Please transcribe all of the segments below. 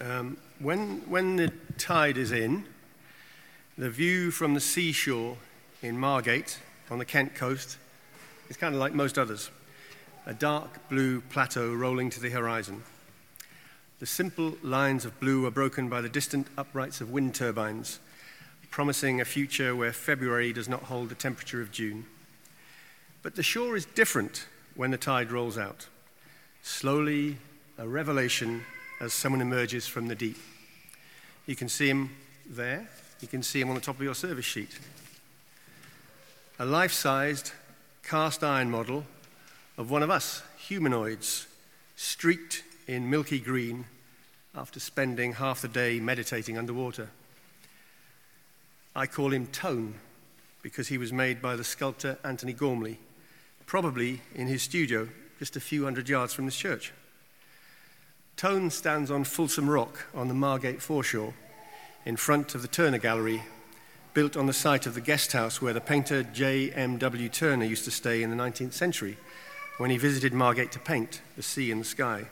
Um, when, when the tide is in, the view from the seashore in Margate on the Kent coast is kind of like most others a dark blue plateau rolling to the horizon. The simple lines of blue are broken by the distant uprights of wind turbines, promising a future where February does not hold the temperature of June. But the shore is different when the tide rolls out. Slowly, a revelation as someone emerges from the deep. You can see him there, you can see him on the top of your service sheet. A life sized cast iron model of one of us, humanoids, streaked in milky green after spending half the day meditating underwater. I call him Tone because he was made by the sculptor Antony Gormley, probably in his studio just a few hundred yards from this church. Tone stands on Fulsam Rock on the Margate foreshore in front of the Turner Gallery, built on the site of the guest house where the painter J.M.W. Turner used to stay in the 19th century when he visited Margate to paint the sea and the sky.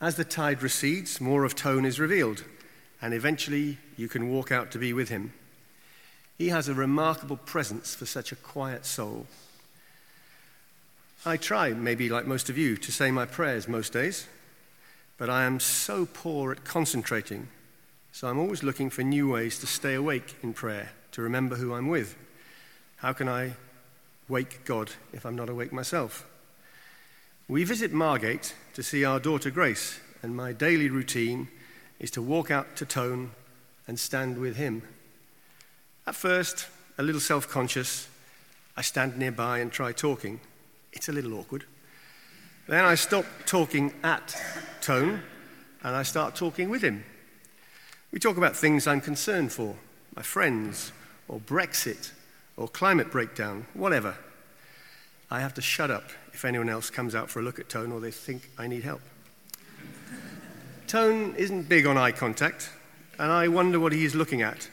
As the tide recedes, more of Tone is revealed, and eventually you can walk out to be with him. He has a remarkable presence for such a quiet soul. I try, maybe like most of you, to say my prayers most days, but I am so poor at concentrating, so I'm always looking for new ways to stay awake in prayer, to remember who I'm with. How can I wake God if I'm not awake myself? We visit Margate to see our daughter Grace, and my daily routine is to walk out to Tone and stand with him. At first, a little self conscious, I stand nearby and try talking. It's a little awkward. Then I stop talking at Tone and I start talking with him. We talk about things I'm concerned for my friends, or Brexit, or climate breakdown, whatever. I have to shut up if anyone else comes out for a look at Tone or they think I need help. Tone isn't big on eye contact, and I wonder what he is looking at.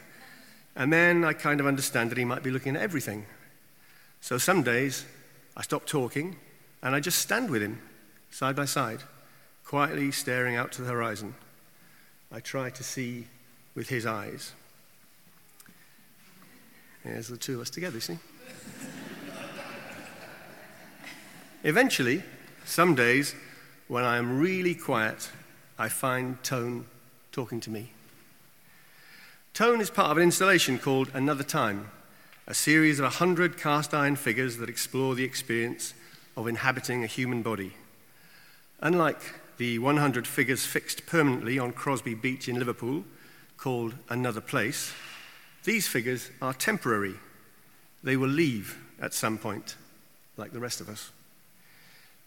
And then I kind of understand that he might be looking at everything. So some days I stop talking and I just stand with him, side by side, quietly staring out to the horizon. I try to see with his eyes. There's the two of us together, see? Eventually, some days, when I am really quiet, I find Tone talking to me. Tone is part of an installation called Another Time, a series of 100 cast iron figures that explore the experience of inhabiting a human body. Unlike the 100 figures fixed permanently on Crosby Beach in Liverpool, called Another Place, these figures are temporary. They will leave at some point, like the rest of us.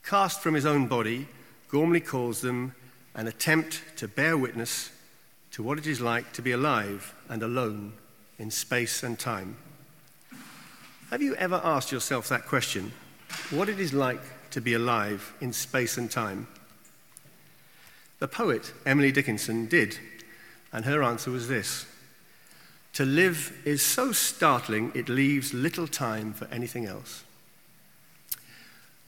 Cast from his own body, Gormley calls them an attempt to bear witness to what it is like to be alive and alone in space and time. Have you ever asked yourself that question? What it is like to be alive in space and time? The poet Emily Dickinson did, and her answer was this To live is so startling it leaves little time for anything else.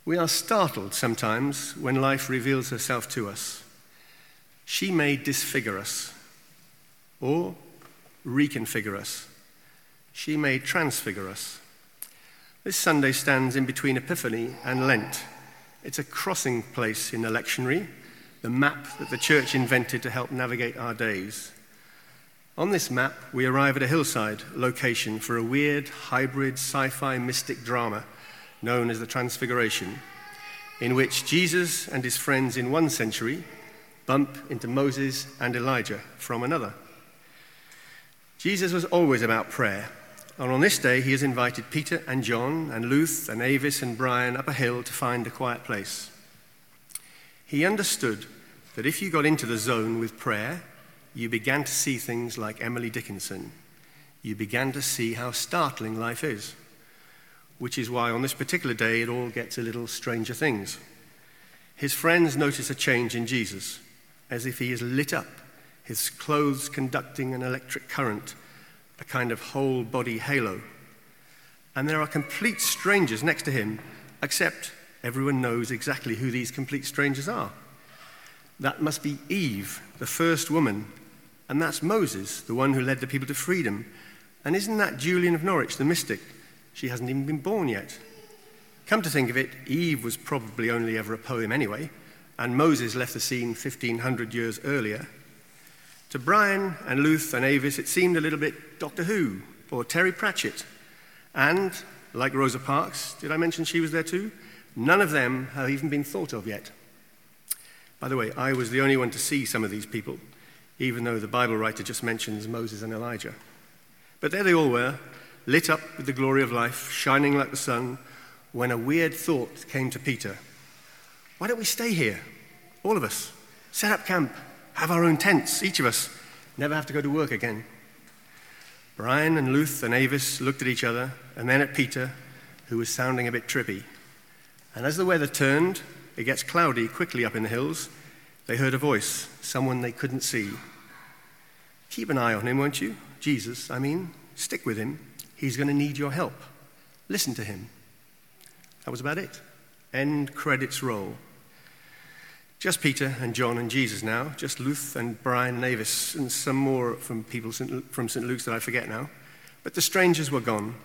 We are startled sometimes when life reveals herself to us. She may disfigure us or reconfigure us. She may transfigure us. This Sunday stands in between Epiphany and Lent. It's a crossing place in the lectionary, the map that the church invented to help navigate our days. On this map, we arrive at a hillside location for a weird hybrid sci fi mystic drama known as the Transfiguration, in which Jesus and his friends in one century bump into Moses and Elijah from another. Jesus was always about prayer and on this day, he has invited Peter and John and Luth and Avis and Brian up a hill to find a quiet place. He understood that if you got into the zone with prayer, you began to see things like Emily Dickinson. You began to see how startling life is, which is why on this particular day it all gets a little stranger things. His friends notice a change in Jesus, as if he is lit up, his clothes conducting an electric current a kind of whole body halo. And there are complete strangers next to him, except everyone knows exactly who these complete strangers are. That must be Eve, the first woman. And that's Moses, the one who led the people to freedom. And isn't that Julian of Norwich, the mystic? She hasn't even been born yet. Come to think of it, Eve was probably only ever a poem anyway, and Moses left the scene 1500 years earlier. To Brian and Luth and Avis, it seemed a little bit Doctor Who or Terry Pratchett. And, like Rosa Parks, did I mention she was there too? None of them have even been thought of yet. By the way, I was the only one to see some of these people, even though the Bible writer just mentions Moses and Elijah. But there they all were, lit up with the glory of life, shining like the sun, when a weird thought came to Peter. Why don't we stay here? All of us. Set up camp, have our own tents, each of us. Never have to go to work again. Brian and Luth and Avis looked at each other and then at Peter, who was sounding a bit trippy. And as the weather turned, it gets cloudy quickly up in the hills, they heard a voice, someone they couldn't see. Keep an eye on him, won't you? Jesus, I mean. Stick with him. He's going to need your help. Listen to him. That was about it. End credits roll. Just Peter and John and Jesus now, just Luth and Brian and Avis, and some more from people from St. Luke's that I forget now. But the strangers were gone.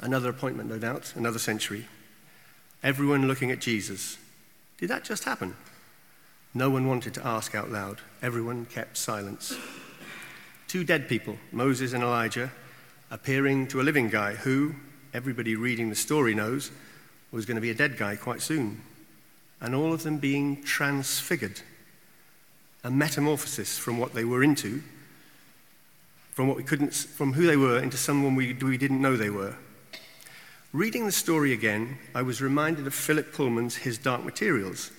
Another appointment, no doubt, another century. Everyone looking at Jesus. Did that just happen? No one wanted to ask out loud. Everyone kept silence. Two dead people, Moses and Elijah, appearing to a living guy who, everybody reading the story knows, was going to be a dead guy quite soon. And all of them being transfigured. A metamorphosis from what they were into, from, what we couldn't, from who they were into someone we, we didn't know they were. Reading the story again, I was reminded of Philip Pullman's His Dark Materials,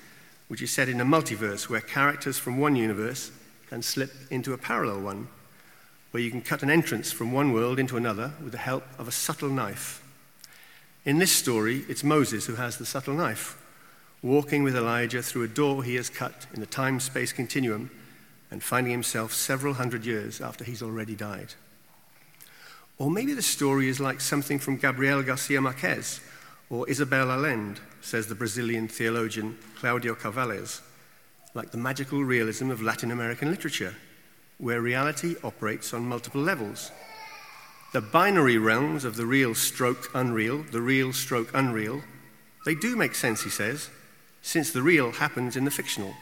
which is set in a multiverse where characters from one universe can slip into a parallel one, where you can cut an entrance from one world into another with the help of a subtle knife. In this story, it's Moses who has the subtle knife, walking with Elijah through a door he has cut in the time space continuum and finding himself several hundred years after he's already died. Or maybe the story is like something from Gabriel Garcia Marquez or Isabel Allende, says the Brazilian theologian Claudio Carvalhaes, like the magical realism of Latin American literature, where reality operates on multiple levels. The binary realms of the real stroke unreal, the real stroke unreal, they do make sense, he says, since the real happens in the fictional,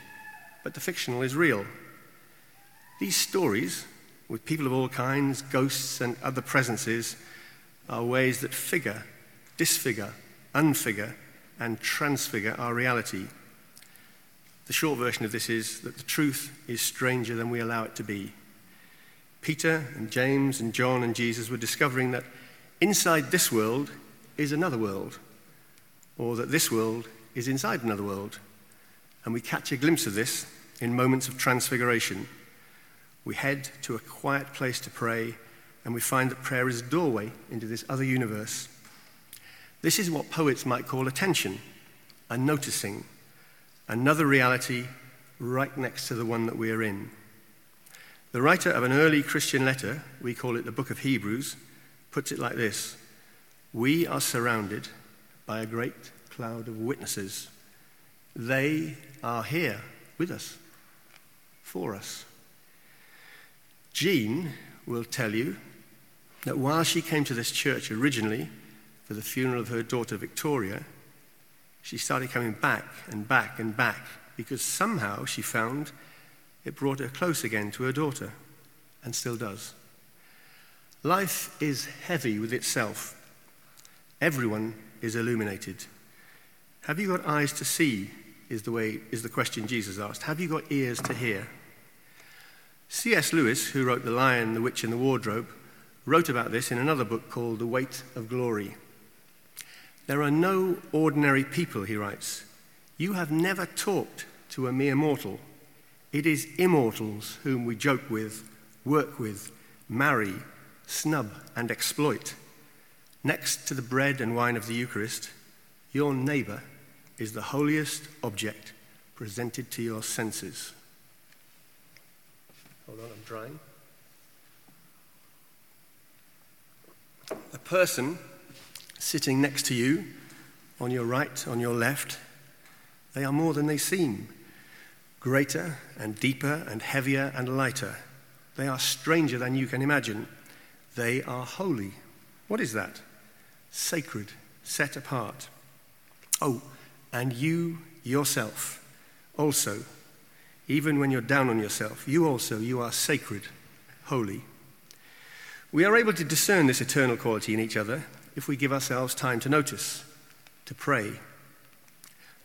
but the fictional is real. These stories, with people of all kinds, ghosts, and other presences, are ways that figure, disfigure, unfigure, and transfigure our reality. The short version of this is that the truth is stranger than we allow it to be. Peter and James and John and Jesus were discovering that inside this world is another world, or that this world is inside another world. And we catch a glimpse of this in moments of transfiguration we head to a quiet place to pray, and we find that prayer is a doorway into this other universe. This is what poets might call attention and noticing, another reality right next to the one that we are in. The writer of an early Christian letter, we call it the book of Hebrews, puts it like this We are surrounded by a great cloud of witnesses. They are here with us, for us. Jean will tell you that while she came to this church originally for the funeral of her daughter Victoria, she started coming back and back and back because somehow she found it brought her close again to her daughter, and still does. Life is heavy with itself. Everyone is illuminated. Have you got eyes to see? Is the, way, is the question Jesus asked. Have you got ears to hear? C.S. Lewis, who wrote The Lion, the Witch, and the Wardrobe, wrote about this in another book called The Weight of Glory. There are no ordinary people, he writes. You have never talked to a mere mortal. It is immortals whom we joke with, work with, marry, snub, and exploit. Next to the bread and wine of the Eucharist, your neighbor is the holiest object presented to your senses. Hold on, I'm drying. A person sitting next to you, on your right, on your left, they are more than they seem. greater and deeper and heavier and lighter. They are stranger than you can imagine. They are holy. What is that? Sacred, set apart. Oh, and you yourself also, even when you're down on yourself, you also, you are sacred, holy. We are able to discern this eternal quality in each other if we give ourselves time to notice, to pray.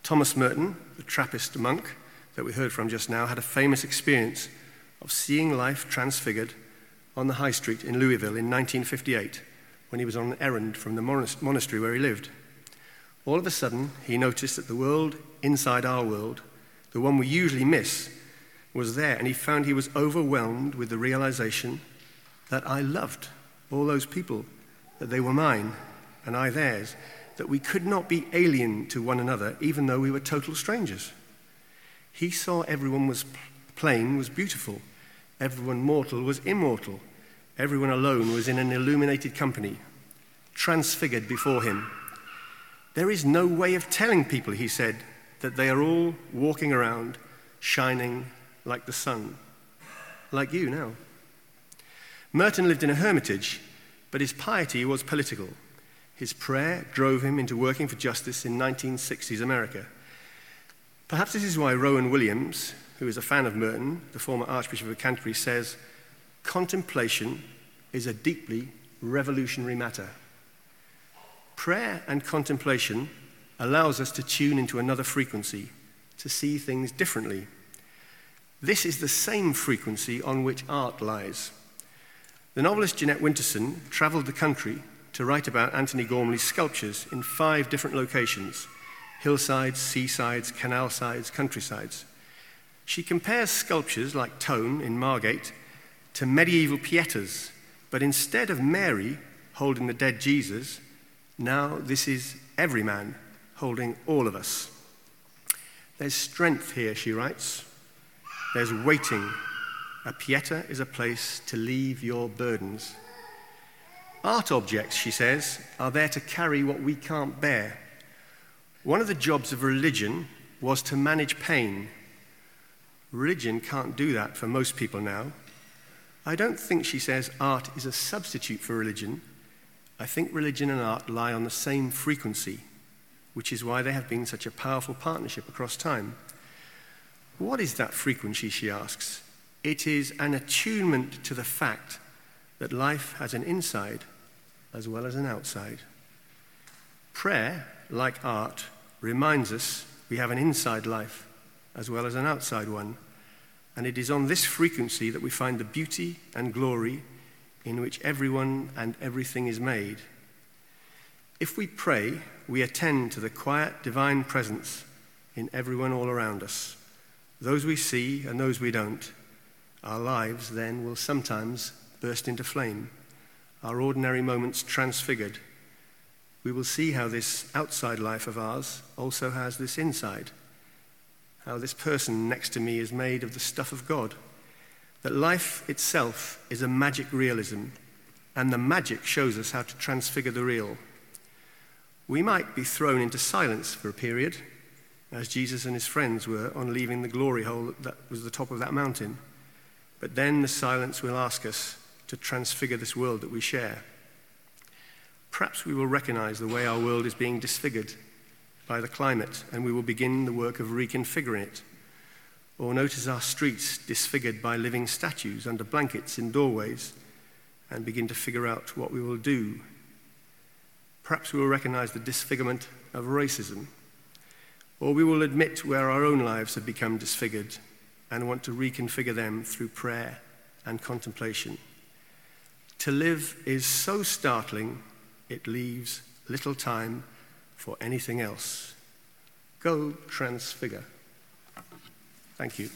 Thomas Merton, the Trappist monk that we heard from just now, had a famous experience of seeing life transfigured on the high street in Louisville in 1958 when he was on an errand from the monastery where he lived. All of a sudden, he noticed that the world inside our world, the one we usually miss, was there, and he found he was overwhelmed with the realization that I loved all those people, that they were mine and I theirs, that we could not be alien to one another even though we were total strangers. He saw everyone was plain was beautiful, everyone mortal was immortal, everyone alone was in an illuminated company, transfigured before him there is no way of telling people, he said, that they are all walking around shining like the sun, like you now. Merton lived in a hermitage, but his piety was political. His prayer drove him into working for justice in 1960s America. Perhaps this is why Rowan Williams, who is a fan of Merton, the former Archbishop of Canterbury, says contemplation is a deeply revolutionary matter. Prayer and contemplation allows us to tune into another frequency, to see things differently. This is the same frequency on which art lies. The novelist Jeanette Winterson traveled the country to write about Antony Gormley's sculptures in five different locations hillsides, seasides, canal sides, countrysides. She compares sculptures like Tone in Margate to medieval pietas, but instead of Mary holding the dead Jesus, now, this is every man holding all of us. There's strength here, she writes. There's waiting. A pieta is a place to leave your burdens. Art objects, she says, are there to carry what we can't bear. One of the jobs of religion was to manage pain. Religion can't do that for most people now. I don't think, she says, art is a substitute for religion. I think religion and art lie on the same frequency, which is why they have been such a powerful partnership across time. What is that frequency, she asks? It is an attunement to the fact that life has an inside as well as an outside. Prayer, like art, reminds us we have an inside life as well as an outside one. And it is on this frequency that we find the beauty and glory in which everyone and everything is made. If we pray, we attend to the quiet divine presence in everyone all around us, those we see and those we don't. Our lives then will sometimes burst into flame, our ordinary moments transfigured. We will see how this outside life of ours also has this inside, how this person next to me is made of the stuff of God that life itself is a magic realism, and the magic shows us how to transfigure the real. We might be thrown into silence for a period, as Jesus and his friends were on leaving the glory hole that was the top of that mountain. But then the silence will ask us to transfigure this world that we share. Perhaps we will recognize the way our world is being disfigured by the climate, and we will begin the work of reconfiguring it or notice our streets disfigured by living statues under blankets in doorways and begin to figure out what we will do. Perhaps we will recognize the disfigurement of racism, or we will admit where our own lives have become disfigured and want to reconfigure them through prayer and contemplation. To live is so startling, it leaves little time for anything else. Go transfigure. Thank you.